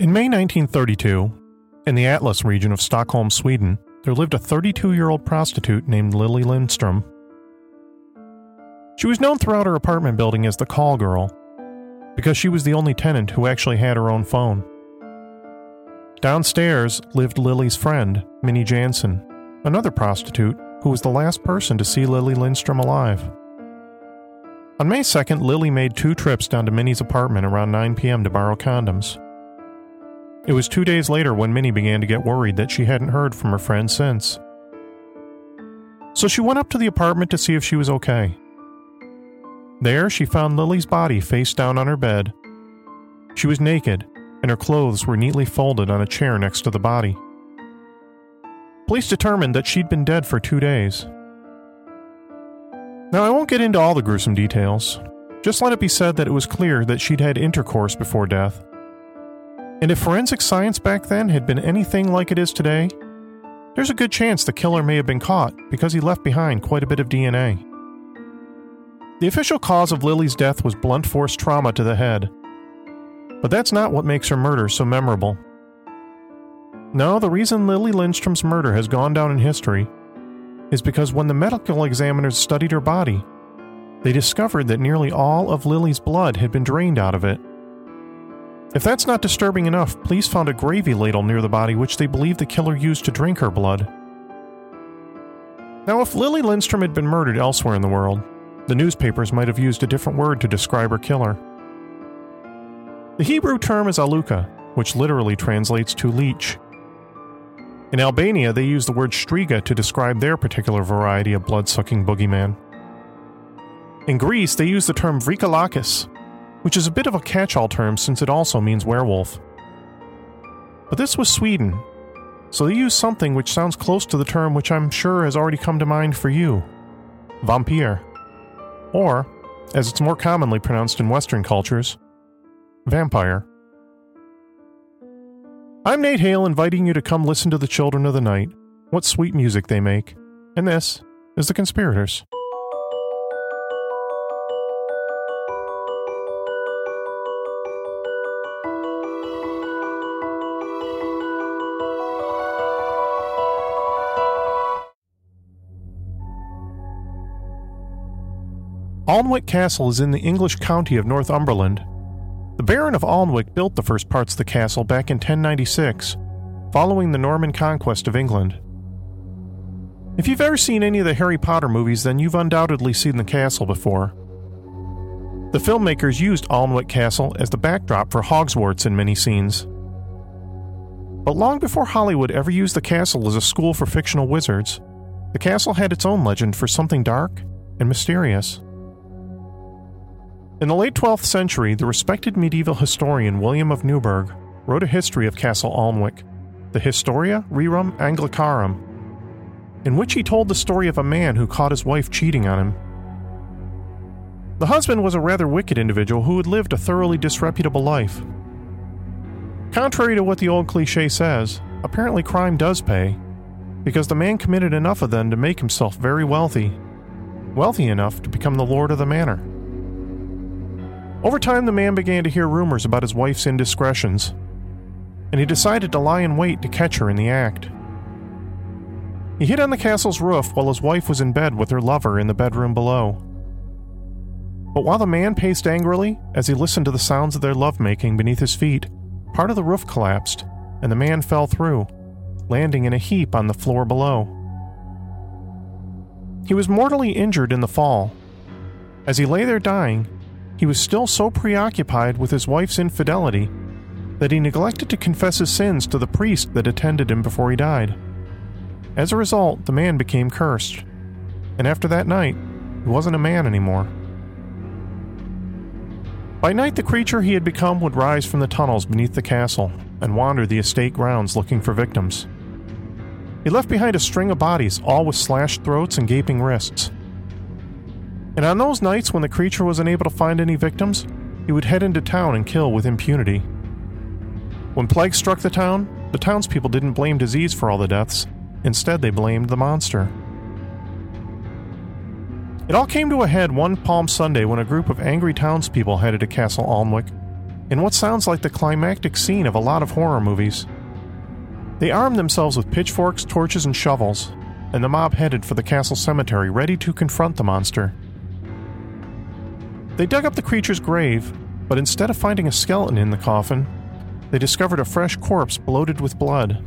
In May 1932, in the Atlas region of Stockholm, Sweden, there lived a 32 year old prostitute named Lily Lindstrom. She was known throughout her apartment building as the call girl because she was the only tenant who actually had her own phone. Downstairs lived Lily's friend, Minnie Jansen, another prostitute who was the last person to see Lily Lindstrom alive. On May 2nd, Lily made two trips down to Minnie's apartment around 9 p.m. to borrow condoms. It was two days later when Minnie began to get worried that she hadn't heard from her friend since. So she went up to the apartment to see if she was okay. There, she found Lily's body face down on her bed. She was naked, and her clothes were neatly folded on a chair next to the body. Police determined that she'd been dead for two days. Now, I won't get into all the gruesome details. Just let it be said that it was clear that she'd had intercourse before death and if forensic science back then had been anything like it is today, there's a good chance the killer may have been caught because he left behind quite a bit of DNA. The official cause of Lily's death was blunt force trauma to the head. But that's not what makes her murder so memorable. No, the reason Lily Lindstrom's murder has gone down in history is because when the medical examiners studied her body, they discovered that nearly all of Lily's blood had been drained out of it if that's not disturbing enough, police found a gravy ladle near the body which they believe the killer used to drink her blood. Now, if Lily Lindstrom had been murdered elsewhere in the world, the newspapers might have used a different word to describe her killer. The Hebrew term is aluka, which literally translates to leech. In Albania, they use the word striga to describe their particular variety of blood sucking boogeyman. In Greece, they use the term vrikalakis, which is a bit of a catch all term since it also means werewolf. But this was Sweden, so they used something which sounds close to the term which I'm sure has already come to mind for you vampire. Or, as it's more commonly pronounced in Western cultures, vampire. I'm Nate Hale inviting you to come listen to the Children of the Night, what sweet music they make, and this is The Conspirators. Alnwick Castle is in the English county of Northumberland. The Baron of Alnwick built the first parts of the castle back in 1096, following the Norman conquest of England. If you've ever seen any of the Harry Potter movies, then you've undoubtedly seen the castle before. The filmmakers used Alnwick Castle as the backdrop for Hogwarts in many scenes. But long before Hollywood ever used the castle as a school for fictional wizards, the castle had its own legend for something dark and mysterious. In the late 12th century, the respected medieval historian William of Newburgh wrote a history of Castle Alnwick, the Historia Rerum Anglicarum, in which he told the story of a man who caught his wife cheating on him. The husband was a rather wicked individual who had lived a thoroughly disreputable life. Contrary to what the old cliche says, apparently crime does pay, because the man committed enough of them to make himself very wealthy, wealthy enough to become the lord of the manor. Over time, the man began to hear rumors about his wife's indiscretions, and he decided to lie in wait to catch her in the act. He hid on the castle's roof while his wife was in bed with her lover in the bedroom below. But while the man paced angrily as he listened to the sounds of their lovemaking beneath his feet, part of the roof collapsed, and the man fell through, landing in a heap on the floor below. He was mortally injured in the fall. As he lay there dying, he was still so preoccupied with his wife's infidelity that he neglected to confess his sins to the priest that attended him before he died. As a result, the man became cursed, and after that night, he wasn't a man anymore. By night, the creature he had become would rise from the tunnels beneath the castle and wander the estate grounds looking for victims. He left behind a string of bodies, all with slashed throats and gaping wrists. And on those nights when the creature was unable to find any victims, he would head into town and kill with impunity. When plague struck the town, the townspeople didn't blame disease for all the deaths. Instead, they blamed the monster. It all came to a head one Palm Sunday when a group of angry townspeople headed to Castle Alnwick in what sounds like the climactic scene of a lot of horror movies. They armed themselves with pitchforks, torches, and shovels, and the mob headed for the castle cemetery ready to confront the monster. They dug up the creature's grave, but instead of finding a skeleton in the coffin, they discovered a fresh corpse bloated with blood.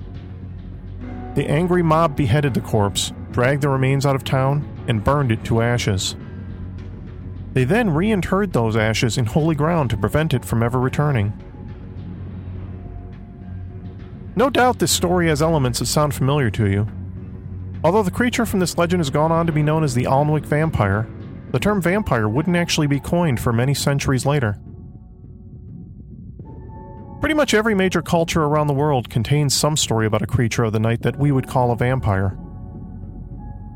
The angry mob beheaded the corpse, dragged the remains out of town, and burned it to ashes. They then reinterred those ashes in holy ground to prevent it from ever returning. No doubt this story has elements that sound familiar to you. Although the creature from this legend has gone on to be known as the Alnwick vampire, the term vampire wouldn't actually be coined for many centuries later. Pretty much every major culture around the world contains some story about a creature of the night that we would call a vampire.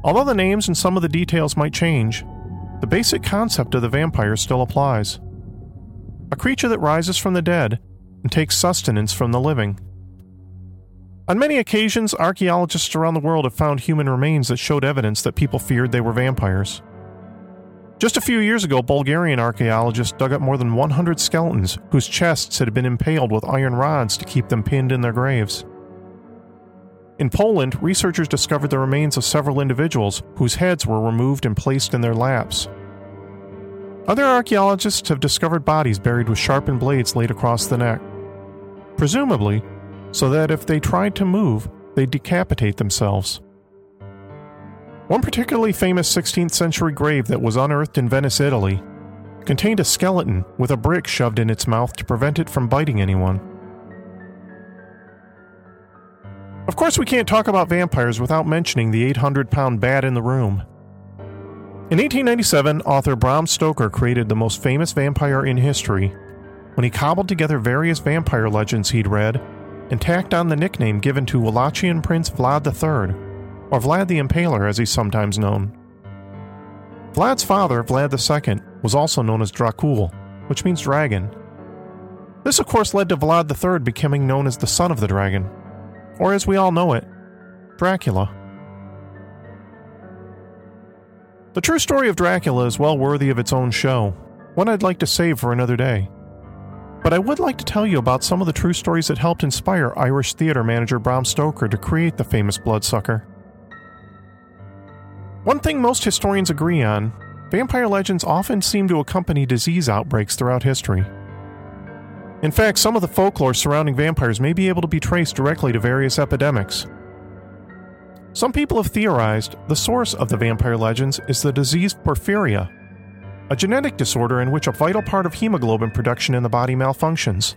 Although the names and some of the details might change, the basic concept of the vampire still applies. A creature that rises from the dead and takes sustenance from the living. On many occasions, archaeologists around the world have found human remains that showed evidence that people feared they were vampires. Just a few years ago, Bulgarian archaeologists dug up more than 100 skeletons whose chests had been impaled with iron rods to keep them pinned in their graves. In Poland, researchers discovered the remains of several individuals whose heads were removed and placed in their laps. Other archaeologists have discovered bodies buried with sharpened blades laid across the neck, presumably so that if they tried to move, they'd decapitate themselves. One particularly famous 16th century grave that was unearthed in Venice, Italy, contained a skeleton with a brick shoved in its mouth to prevent it from biting anyone. Of course, we can't talk about vampires without mentioning the 800 pound bat in the room. In 1897, author Bram Stoker created the most famous vampire in history when he cobbled together various vampire legends he'd read and tacked on the nickname given to Wallachian Prince Vlad III, or Vlad the Impaler as he's sometimes known. Vlad's father, Vlad II, was also known as Dracul, which means dragon. This, of course, led to Vlad III becoming known as the Son of the Dragon, or as we all know it, Dracula. The true story of Dracula is well worthy of its own show, one I'd like to save for another day. But I would like to tell you about some of the true stories that helped inspire Irish theater manager Bram Stoker to create the famous Bloodsucker. One thing most historians agree on vampire legends often seem to accompany disease outbreaks throughout history. In fact, some of the folklore surrounding vampires may be able to be traced directly to various epidemics. Some people have theorized the source of the vampire legends is the disease porphyria, a genetic disorder in which a vital part of hemoglobin production in the body malfunctions.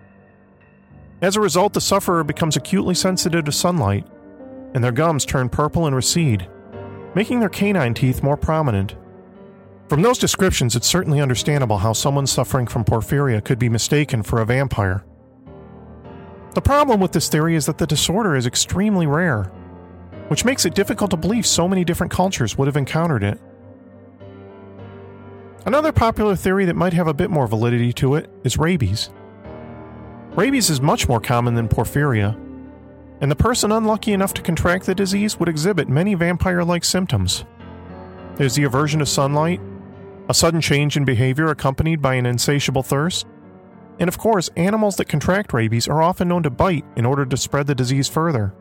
As a result, the sufferer becomes acutely sensitive to sunlight, and their gums turn purple and recede, making their canine teeth more prominent. From those descriptions, it's certainly understandable how someone suffering from porphyria could be mistaken for a vampire. The problem with this theory is that the disorder is extremely rare, which makes it difficult to believe so many different cultures would have encountered it. Another popular theory that might have a bit more validity to it is rabies. Rabies is much more common than porphyria, and the person unlucky enough to contract the disease would exhibit many vampire like symptoms. There's the aversion to sunlight, a sudden change in behavior accompanied by an insatiable thirst. And of course, animals that contract rabies are often known to bite in order to spread the disease further.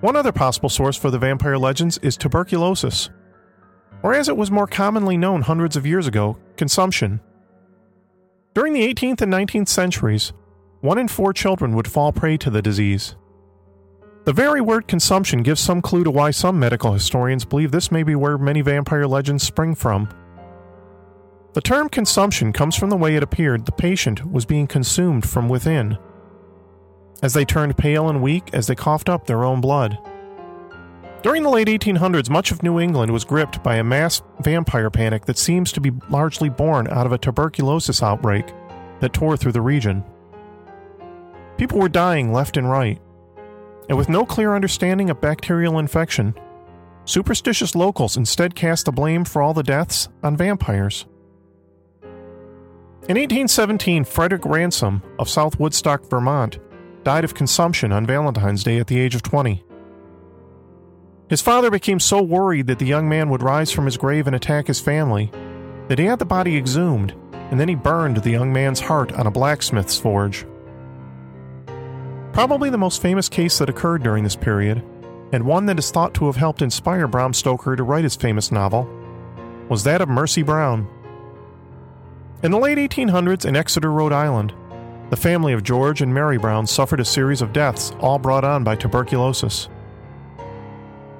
One other possible source for the vampire legends is tuberculosis, or as it was more commonly known hundreds of years ago, consumption. During the 18th and 19th centuries, one in four children would fall prey to the disease. The very word consumption gives some clue to why some medical historians believe this may be where many vampire legends spring from. The term consumption comes from the way it appeared the patient was being consumed from within, as they turned pale and weak as they coughed up their own blood. During the late 1800s, much of New England was gripped by a mass vampire panic that seems to be largely born out of a tuberculosis outbreak that tore through the region. People were dying left and right, and with no clear understanding of bacterial infection, superstitious locals instead cast the blame for all the deaths on vampires. In 1817, Frederick Ransom of South Woodstock, Vermont, died of consumption on Valentine's Day at the age of 20. His father became so worried that the young man would rise from his grave and attack his family that he had the body exhumed, and then he burned the young man's heart on a blacksmith's forge. Probably the most famous case that occurred during this period, and one that is thought to have helped inspire Bram Stoker to write his famous novel, was that of Mercy Brown. In the late 1800s in Exeter, Rhode Island, the family of George and Mary Brown suffered a series of deaths, all brought on by tuberculosis.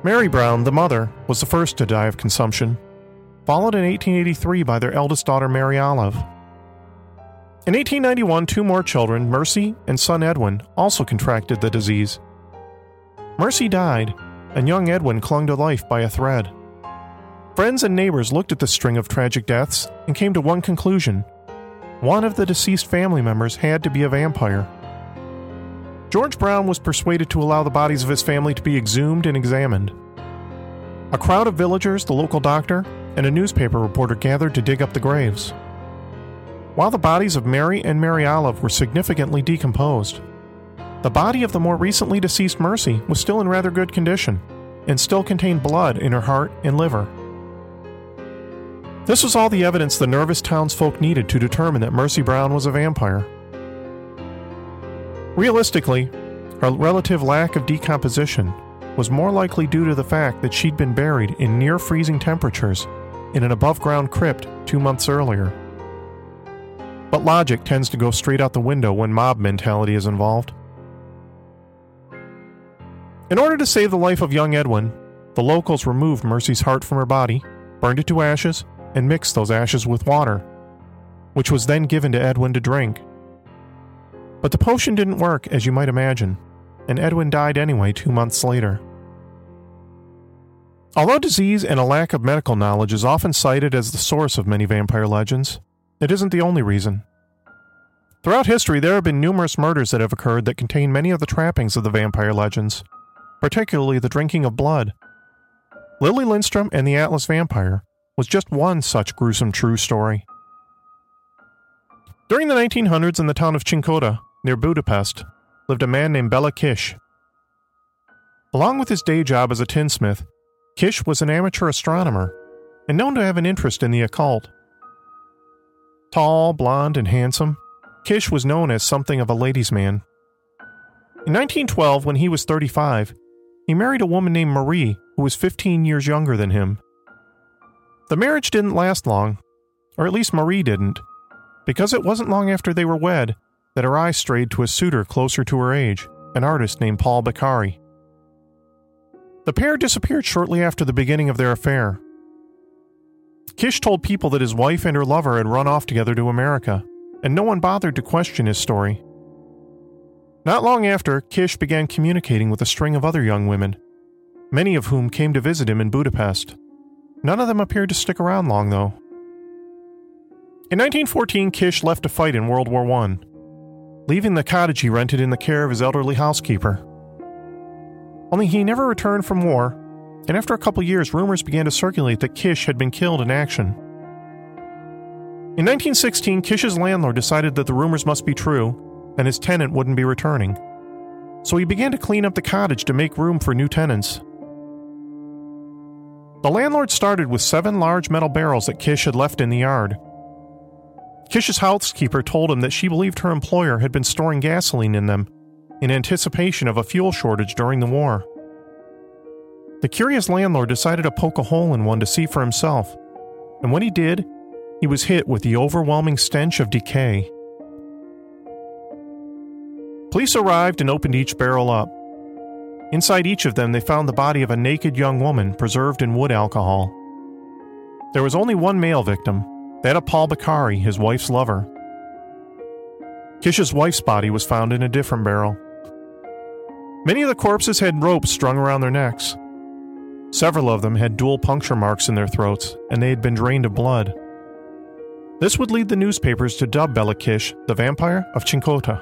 Mary Brown, the mother, was the first to die of consumption, followed in 1883 by their eldest daughter Mary Olive. In 1891, two more children, Mercy and son Edwin, also contracted the disease. Mercy died, and young Edwin clung to life by a thread. Friends and neighbors looked at the string of tragic deaths and came to one conclusion one of the deceased family members had to be a vampire. George Brown was persuaded to allow the bodies of his family to be exhumed and examined. A crowd of villagers, the local doctor, and a newspaper reporter gathered to dig up the graves. While the bodies of Mary and Mary Olive were significantly decomposed, the body of the more recently deceased Mercy was still in rather good condition and still contained blood in her heart and liver. This was all the evidence the nervous townsfolk needed to determine that Mercy Brown was a vampire. Realistically, her relative lack of decomposition was more likely due to the fact that she'd been buried in near freezing temperatures in an above ground crypt two months earlier. But logic tends to go straight out the window when mob mentality is involved. In order to save the life of young Edwin, the locals removed Mercy's heart from her body, burned it to ashes, and mixed those ashes with water, which was then given to Edwin to drink. But the potion didn't work, as you might imagine, and Edwin died anyway two months later. Although disease and a lack of medical knowledge is often cited as the source of many vampire legends, it isn't the only reason. Throughout history, there have been numerous murders that have occurred that contain many of the trappings of the vampire legends, particularly the drinking of blood. Lily Lindstrom and the Atlas Vampire was just one such gruesome true story. During the 1900s in the town of Cinkota, near Budapest, lived a man named Bela Kish. Along with his day job as a tinsmith, Kish was an amateur astronomer and known to have an interest in the occult. Tall, blond, and handsome, Kish was known as something of a ladies' man. In 1912, when he was 35, he married a woman named Marie who was 15 years younger than him. The marriage didn't last long, or at least Marie didn't, because it wasn't long after they were wed that her eyes strayed to a suitor closer to her age, an artist named Paul Beccari. The pair disappeared shortly after the beginning of their affair. Kish told people that his wife and her lover had run off together to America, and no one bothered to question his story. Not long after, Kish began communicating with a string of other young women, many of whom came to visit him in Budapest. None of them appeared to stick around long, though. In 1914, Kish left to fight in World War I leaving the cottage he rented in the care of his elderly housekeeper. Only he never returned from war, and after a couple years, rumors began to circulate that Kish had been killed in action. In 1916, Kish's landlord decided that the rumors must be true, and his tenant wouldn't be returning. So he began to clean up the cottage to make room for new tenants. The landlord started with seven large metal barrels that Kish had left in the yard Kish's housekeeper told him that she believed her employer had been storing gasoline in them in anticipation of a fuel shortage during the war. The curious landlord decided to poke a hole in one to see for himself, and when he did, he was hit with the overwhelming stench of decay. Police arrived and opened each barrel up. Inside each of them, they found the body of a naked young woman preserved in wood alcohol. There was only one male victim, that of Paul Bakari, his wife's lover. Kish's wife's body was found in a different barrel. Many of the corpses had ropes strung around their necks. Several of them had dual puncture marks in their throats, and they had been drained of blood. This would lead the newspapers to dub Bela Kish the Vampire of Cinkota.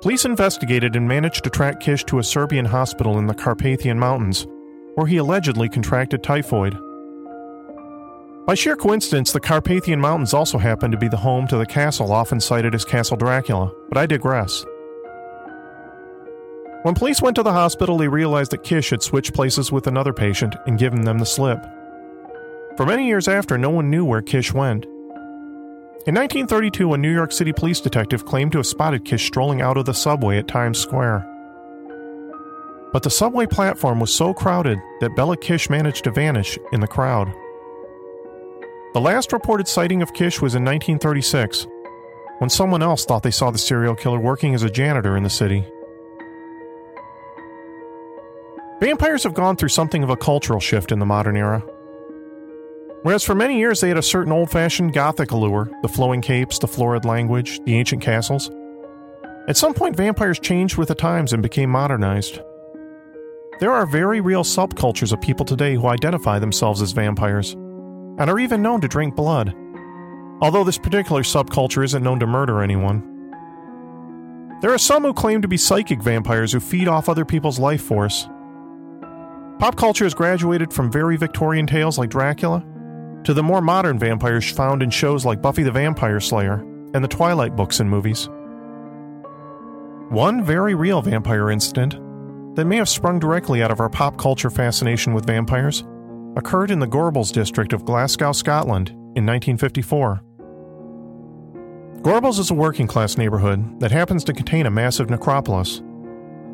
Police investigated and managed to track Kish to a Serbian hospital in the Carpathian Mountains, where he allegedly contracted typhoid. By sheer coincidence, the Carpathian Mountains also happened to be the home to the castle often cited as Castle Dracula, but I digress. When police went to the hospital, they realized that Kish had switched places with another patient and given them the slip. For many years after, no one knew where Kish went. In 1932, a New York City police detective claimed to have spotted Kish strolling out of the subway at Times Square. But the subway platform was so crowded that Bela Kish managed to vanish in the crowd. The last reported sighting of Kish was in 1936, when someone else thought they saw the serial killer working as a janitor in the city. Vampires have gone through something of a cultural shift in the modern era. Whereas for many years they had a certain old fashioned gothic allure the flowing capes, the florid language, the ancient castles. At some point, vampires changed with the times and became modernized. There are very real subcultures of people today who identify themselves as vampires, and are even known to drink blood, although this particular subculture isn't known to murder anyone. There are some who claim to be psychic vampires who feed off other people's life force Pop culture has graduated from very Victorian tales like Dracula to the more modern vampires found in shows like Buffy the Vampire Slayer and the Twilight books and movies. One very real vampire incident that may have sprung directly out of our pop culture fascination with vampires occurred in the Gorbals district of Glasgow, Scotland in 1954. Gorbals is a working class neighborhood that happens to contain a massive necropolis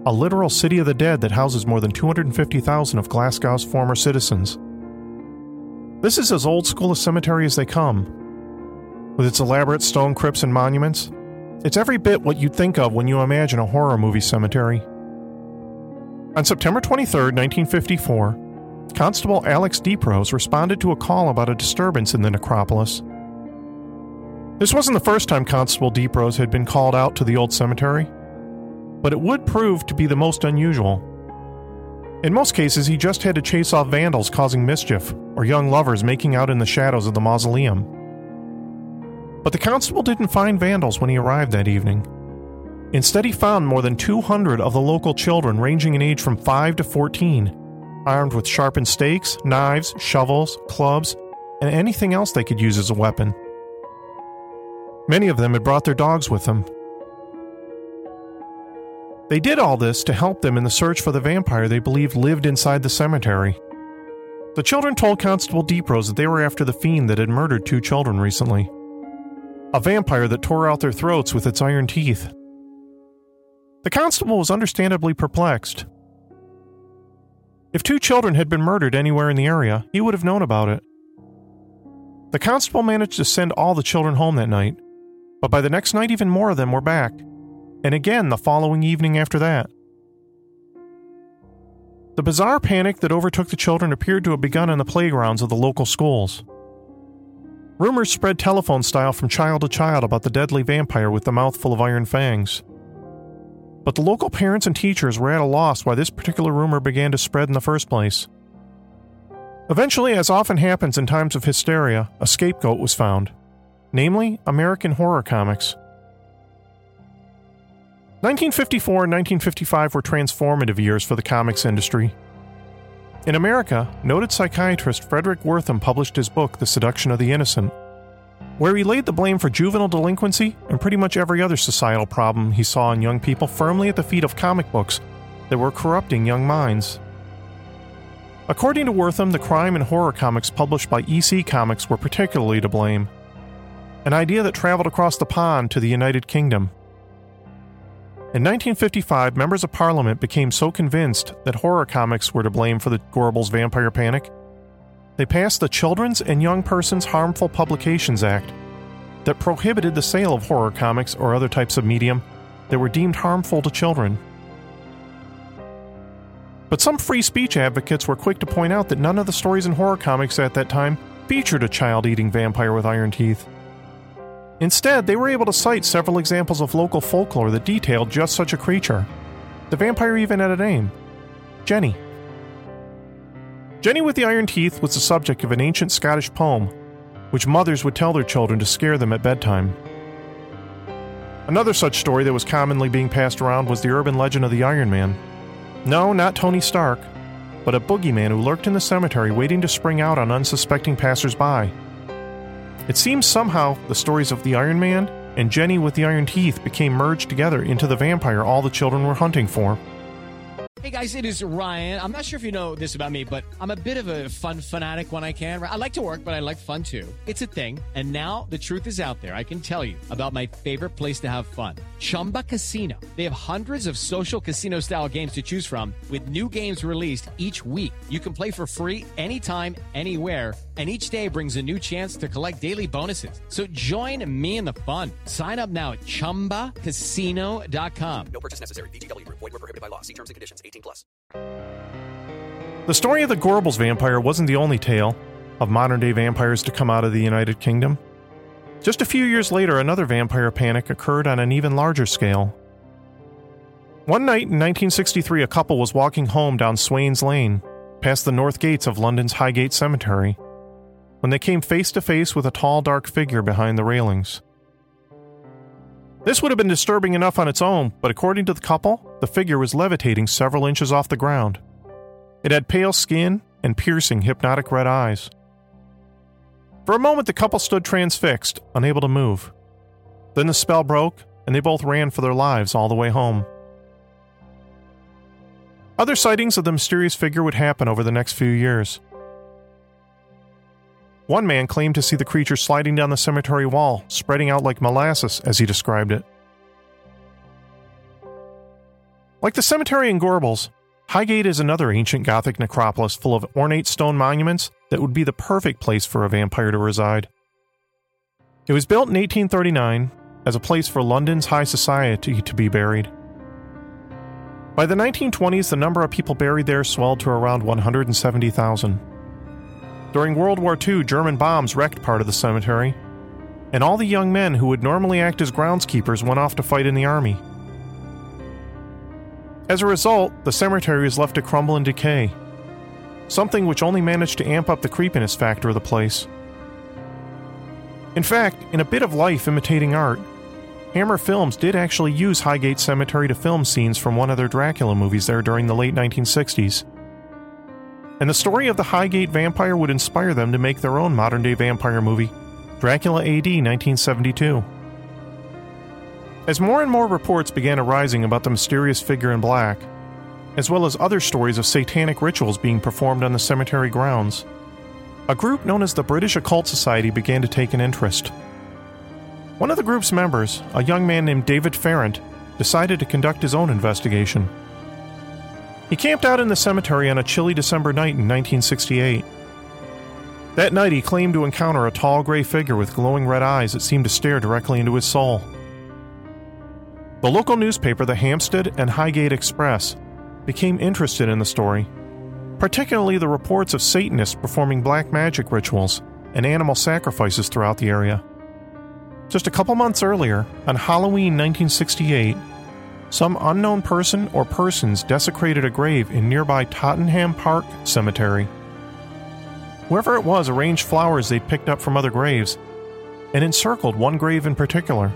a literal city of the dead that houses more than 250,000 of Glasgow's former citizens. This is as old school a cemetery as they come. With its elaborate stone crypts and monuments, it's every bit what you'd think of when you imagine a horror movie cemetery. On September 23, 1954, Constable Alex Deeprose responded to a call about a disturbance in the necropolis. This wasn't the first time Constable Deeprose had been called out to the old cemetery but it would prove to be the most unusual. In most cases, he just had to chase off vandals causing mischief, or young lovers making out in the shadows of the mausoleum. But the constable didn't find vandals when he arrived that evening. Instead, he found more than 200 of the local children ranging in age from 5 to 14, armed with sharpened stakes, knives, shovels, clubs, and anything else they could use as a weapon. Many of them had brought their dogs with them, they did all this to help them in the search for the vampire they believed lived inside the cemetery. The children told Constable Deeprose that they were after the fiend that had murdered two children recently. A vampire that tore out their throats with its iron teeth. The constable was understandably perplexed. If two children had been murdered anywhere in the area, he would have known about it. The constable managed to send all the children home that night, but by the next night, even more of them were back and again the following evening after that. The bizarre panic that overtook the children appeared to have begun in the playgrounds of the local schools. Rumors spread telephone style from child to child about the deadly vampire with the mouth full of iron fangs. But the local parents and teachers were at a loss why this particular rumor began to spread in the first place. Eventually, as often happens in times of hysteria, a scapegoat was found, namely American horror comics. 1954 and 1955 were transformative years for the comics industry. In America, noted psychiatrist Fredric Wertham published his book, The Seduction of the Innocent, where he laid the blame for juvenile delinquency and pretty much every other societal problem he saw in young people firmly at the feet of comic books that were corrupting young minds. According to Wertham, the crime and horror comics published by EC Comics were particularly to blame, an idea that traveled across the pond to the United Kingdom. In 1955, members of Parliament became so convinced that horror comics were to blame for the Gorbals vampire panic, they passed the Children's and Young Persons Harmful Publications Act that prohibited the sale of horror comics or other types of medium that were deemed harmful to children. But some free speech advocates were quick to point out that none of the stories in horror comics at that time featured a child eating vampire with iron teeth. Instead, they were able to cite several examples of local folklore that detailed just such a creature. The vampire even had a name Jenny. Jenny with the Iron Teeth was the subject of an ancient Scottish poem, which mothers would tell their children to scare them at bedtime. Another such story that was commonly being passed around was the urban legend of the Iron Man. No, not Tony Stark, but a boogeyman who lurked in the cemetery waiting to spring out on unsuspecting passersby. It seems somehow the stories of the Iron Man and Jenny with the Iron Teeth became merged together into the vampire all the children were hunting for. Hey guys, it is Ryan. I'm not sure if you know this about me, but I'm a bit of a fun fanatic when I can. I like to work, but I like fun too. It's a thing. And now the truth is out there. I can tell you about my favorite place to have fun Chumba Casino. They have hundreds of social casino style games to choose from, with new games released each week. You can play for free anytime, anywhere and each day brings a new chance to collect daily bonuses. So join me in the fun. Sign up now at ChumbaCasino.com. No purchase necessary. VGW. Void were prohibited by law. See terms and conditions. 18 plus. The story of the Gorbals vampire wasn't the only tale of modern day vampires to come out of the United Kingdom. Just a few years later, another vampire panic occurred on an even larger scale. One night in 1963, a couple was walking home down Swains Lane, past the north gates of London's Highgate Cemetery when they came face to face with a tall, dark figure behind the railings. This would have been disturbing enough on its own, but according to the couple, the figure was levitating several inches off the ground. It had pale skin and piercing, hypnotic red eyes. For a moment, the couple stood transfixed, unable to move. Then the spell broke, and they both ran for their lives all the way home. Other sightings of the mysterious figure would happen over the next few years. One man claimed to see the creature sliding down the cemetery wall, spreading out like molasses, as he described it. Like the cemetery in Gorbals, Highgate is another ancient Gothic necropolis full of ornate stone monuments that would be the perfect place for a vampire to reside. It was built in 1839 as a place for London's high society to be buried. By the 1920s, the number of people buried there swelled to around 170,000. During World War II, German bombs wrecked part of the cemetery, and all the young men who would normally act as groundskeepers went off to fight in the army. As a result, the cemetery was left to crumble and decay, something which only managed to amp up the creepiness factor of the place. In fact, in a bit of life imitating art, Hammer Films did actually use Highgate Cemetery to film scenes from one of their Dracula movies there during the late 1960s and the story of the Highgate vampire would inspire them to make their own modern day vampire movie, Dracula AD 1972. As more and more reports began arising about the mysterious figure in black, as well as other stories of satanic rituals being performed on the cemetery grounds, a group known as the British Occult Society began to take an interest. One of the group's members, a young man named David Farrant, decided to conduct his own investigation. He camped out in the cemetery on a chilly December night in 1968. That night, he claimed to encounter a tall gray figure with glowing red eyes that seemed to stare directly into his soul. The local newspaper, the Hampstead and Highgate Express, became interested in the story, particularly the reports of Satanists performing black magic rituals and animal sacrifices throughout the area. Just a couple months earlier, on Halloween 1968, some unknown person or persons desecrated a grave in nearby Tottenham Park Cemetery. Whoever it was arranged flowers they'd picked up from other graves and encircled one grave in particular.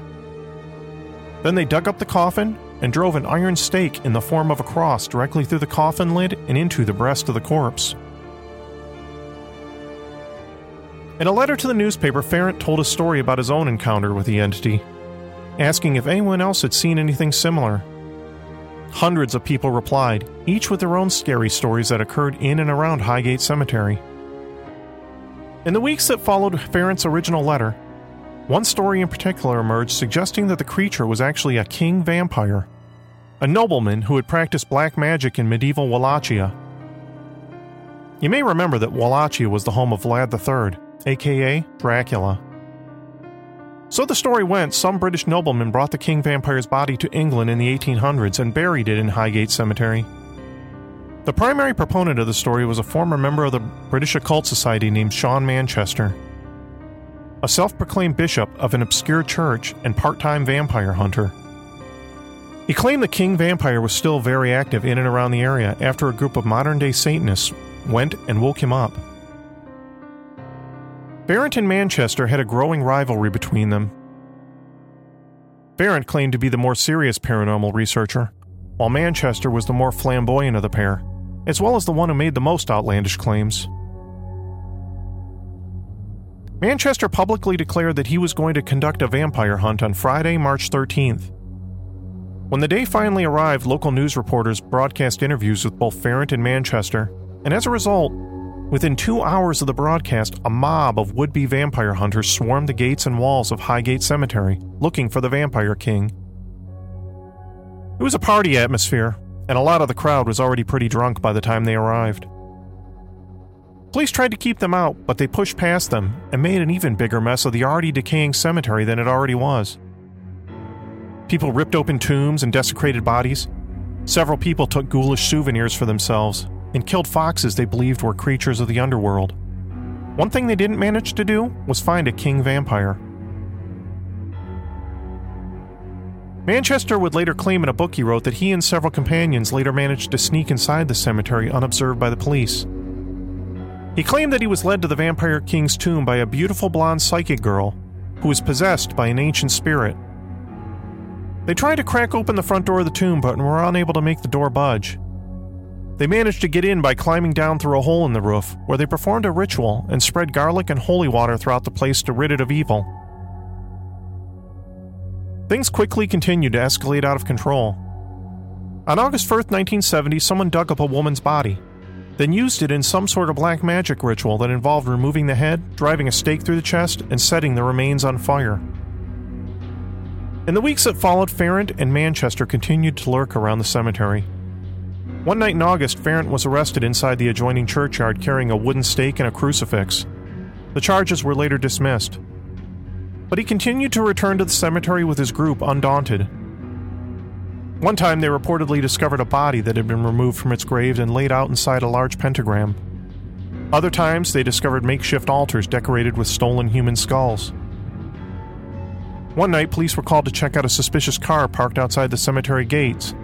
Then they dug up the coffin and drove an iron stake in the form of a cross directly through the coffin lid and into the breast of the corpse. In a letter to the newspaper, Farrant told a story about his own encounter with the entity asking if anyone else had seen anything similar. Hundreds of people replied, each with their own scary stories that occurred in and around Highgate Cemetery. In the weeks that followed Farrant's original letter, one story in particular emerged suggesting that the creature was actually a king vampire, a nobleman who had practiced black magic in medieval Wallachia. You may remember that Wallachia was the home of Vlad III, aka Dracula. So the story went, some British nobleman brought the king vampire's body to England in the 1800s and buried it in Highgate Cemetery. The primary proponent of the story was a former member of the British Occult Society named Sean Manchester, a self proclaimed bishop of an obscure church and part time vampire hunter. He claimed the king vampire was still very active in and around the area after a group of modern day Satanists went and woke him up. Farrant and Manchester had a growing rivalry between them. Farrant claimed to be the more serious paranormal researcher, while Manchester was the more flamboyant of the pair, as well as the one who made the most outlandish claims. Manchester publicly declared that he was going to conduct a vampire hunt on Friday, March 13th. When the day finally arrived, local news reporters broadcast interviews with both Farrant and Manchester, and as a result, within two hours of the broadcast, a mob of would be vampire hunters swarmed the gates and walls of Highgate Cemetery looking for the Vampire King. It was a party atmosphere, and a lot of the crowd was already pretty drunk by the time they arrived. Police tried to keep them out, but they pushed past them and made an even bigger mess of the already decaying cemetery than it already was. People ripped open tombs and desecrated bodies. Several people took ghoulish souvenirs for themselves and killed foxes they believed were creatures of the underworld. One thing they didn't manage to do was find a king vampire. Manchester would later claim in a book he wrote that he and several companions later managed to sneak inside the cemetery unobserved by the police. He claimed that he was led to the Vampire King's tomb by a beautiful blonde psychic girl who was possessed by an ancient spirit. They tried to crack open the front door of the tomb but were unable to make the door budge. They managed to get in by climbing down through a hole in the roof, where they performed a ritual and spread garlic and holy water throughout the place to rid it of evil. Things quickly continued to escalate out of control. On August 1st, 1970, someone dug up a woman's body then used it in some sort of black magic ritual that involved removing the head, driving a stake through the chest, and setting the remains on fire. In the weeks that followed, Farrant and Manchester continued to lurk around the cemetery. One night in August, Farrant was arrested inside the adjoining churchyard carrying a wooden stake and a crucifix. The charges were later dismissed. But he continued to return to the cemetery with his group undaunted, one time they reportedly discovered a body that had been removed from its grave and laid out inside a large pentagram. Other times they discovered makeshift altars decorated with stolen human skulls. One night, police were called to check out a suspicious car parked outside the cemetery gates,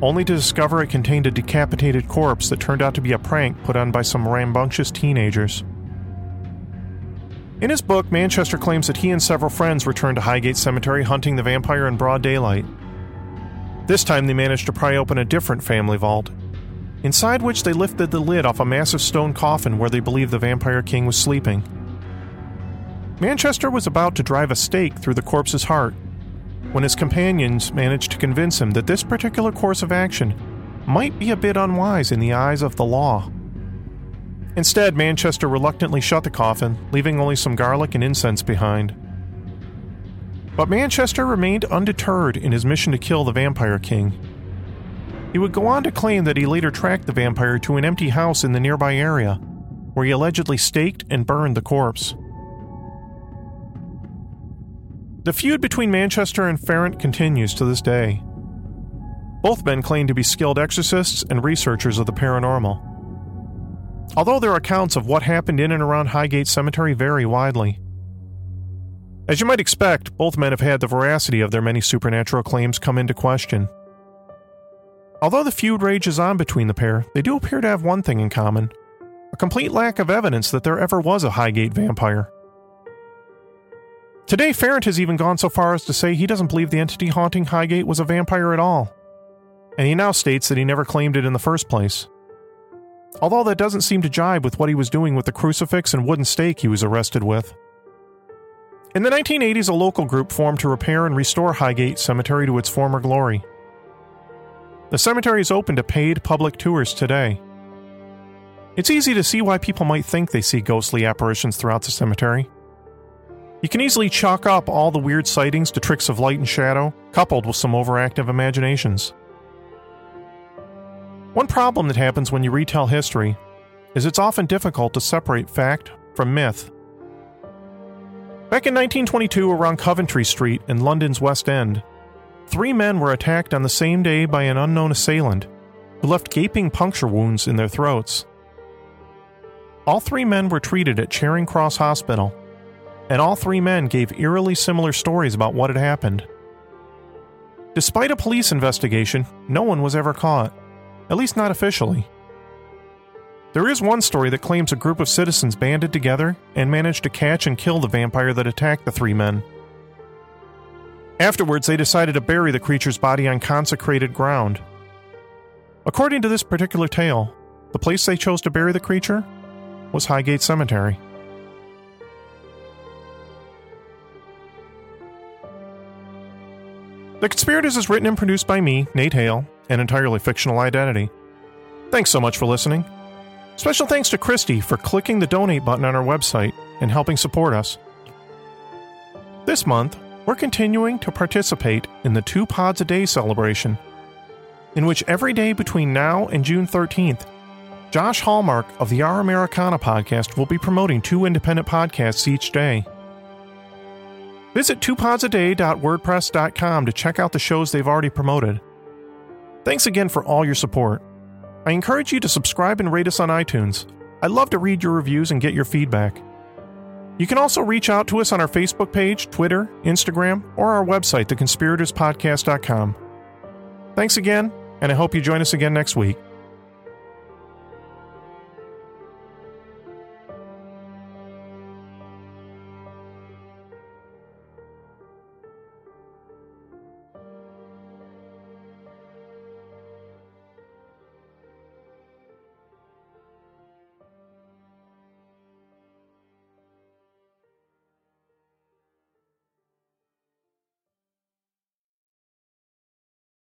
only to discover it contained a decapitated corpse that turned out to be a prank put on by some rambunctious teenagers. In his book, Manchester claims that he and several friends returned to Highgate Cemetery hunting the vampire in broad daylight. This time they managed to pry open a different family vault, inside which they lifted the lid off a massive stone coffin where they believed the Vampire King was sleeping. Manchester was about to drive a stake through the corpse's heart when his companions managed to convince him that this particular course of action might be a bit unwise in the eyes of the law. Instead, Manchester reluctantly shut the coffin, leaving only some garlic and incense behind. But Manchester remained undeterred in his mission to kill the Vampire King. He would go on to claim that he later tracked the vampire to an empty house in the nearby area, where he allegedly staked and burned the corpse. The feud between Manchester and Farrant continues to this day. Both men claim to be skilled exorcists and researchers of the paranormal. Although their accounts of what happened in and around Highgate Cemetery vary widely. As you might expect, both men have had the veracity of their many supernatural claims come into question. Although the feud rages on between the pair, they do appear to have one thing in common a complete lack of evidence that there ever was a Highgate vampire. Today, Farrant has even gone so far as to say he doesn't believe the entity haunting Highgate was a vampire at all, and he now states that he never claimed it in the first place. Although that doesn't seem to jibe with what he was doing with the crucifix and wooden stake he was arrested with. In the 1980s, a local group formed to repair and restore Highgate Cemetery to its former glory. The cemetery is open to paid public tours today. It's easy to see why people might think they see ghostly apparitions throughout the cemetery. You can easily chalk up all the weird sightings to tricks of light and shadow, coupled with some overactive imaginations. One problem that happens when you retell history is it's often difficult to separate fact from myth. Back in 1922, around Coventry Street in London's West End, three men were attacked on the same day by an unknown assailant who left gaping puncture wounds in their throats. All three men were treated at Charing Cross Hospital, and all three men gave eerily similar stories about what had happened. Despite a police investigation, no one was ever caught, at least not officially. There is one story that claims a group of citizens banded together and managed to catch and kill the vampire that attacked the three men. Afterwards, they decided to bury the creature's body on consecrated ground. According to this particular tale, the place they chose to bury the creature was Highgate Cemetery. The Conspirators is written and produced by me, Nate Hale, an entirely fictional identity. Thanks so much for listening. Special thanks to Christy for clicking the donate button on our website and helping support us. This month, we're continuing to participate in the Two Pods a Day celebration, in which every day between now and June 13th, Josh Hallmark of the Our Americana podcast will be promoting two independent podcasts each day. Visit twopodsaday.wordpress.com to check out the shows they've already promoted. Thanks again for all your support. I encourage you to subscribe and rate us on iTunes. I'd love to read your reviews and get your feedback. You can also reach out to us on our Facebook page, Twitter, Instagram, or our website, theconspiratorspodcast.com. Thanks again, and I hope you join us again next week.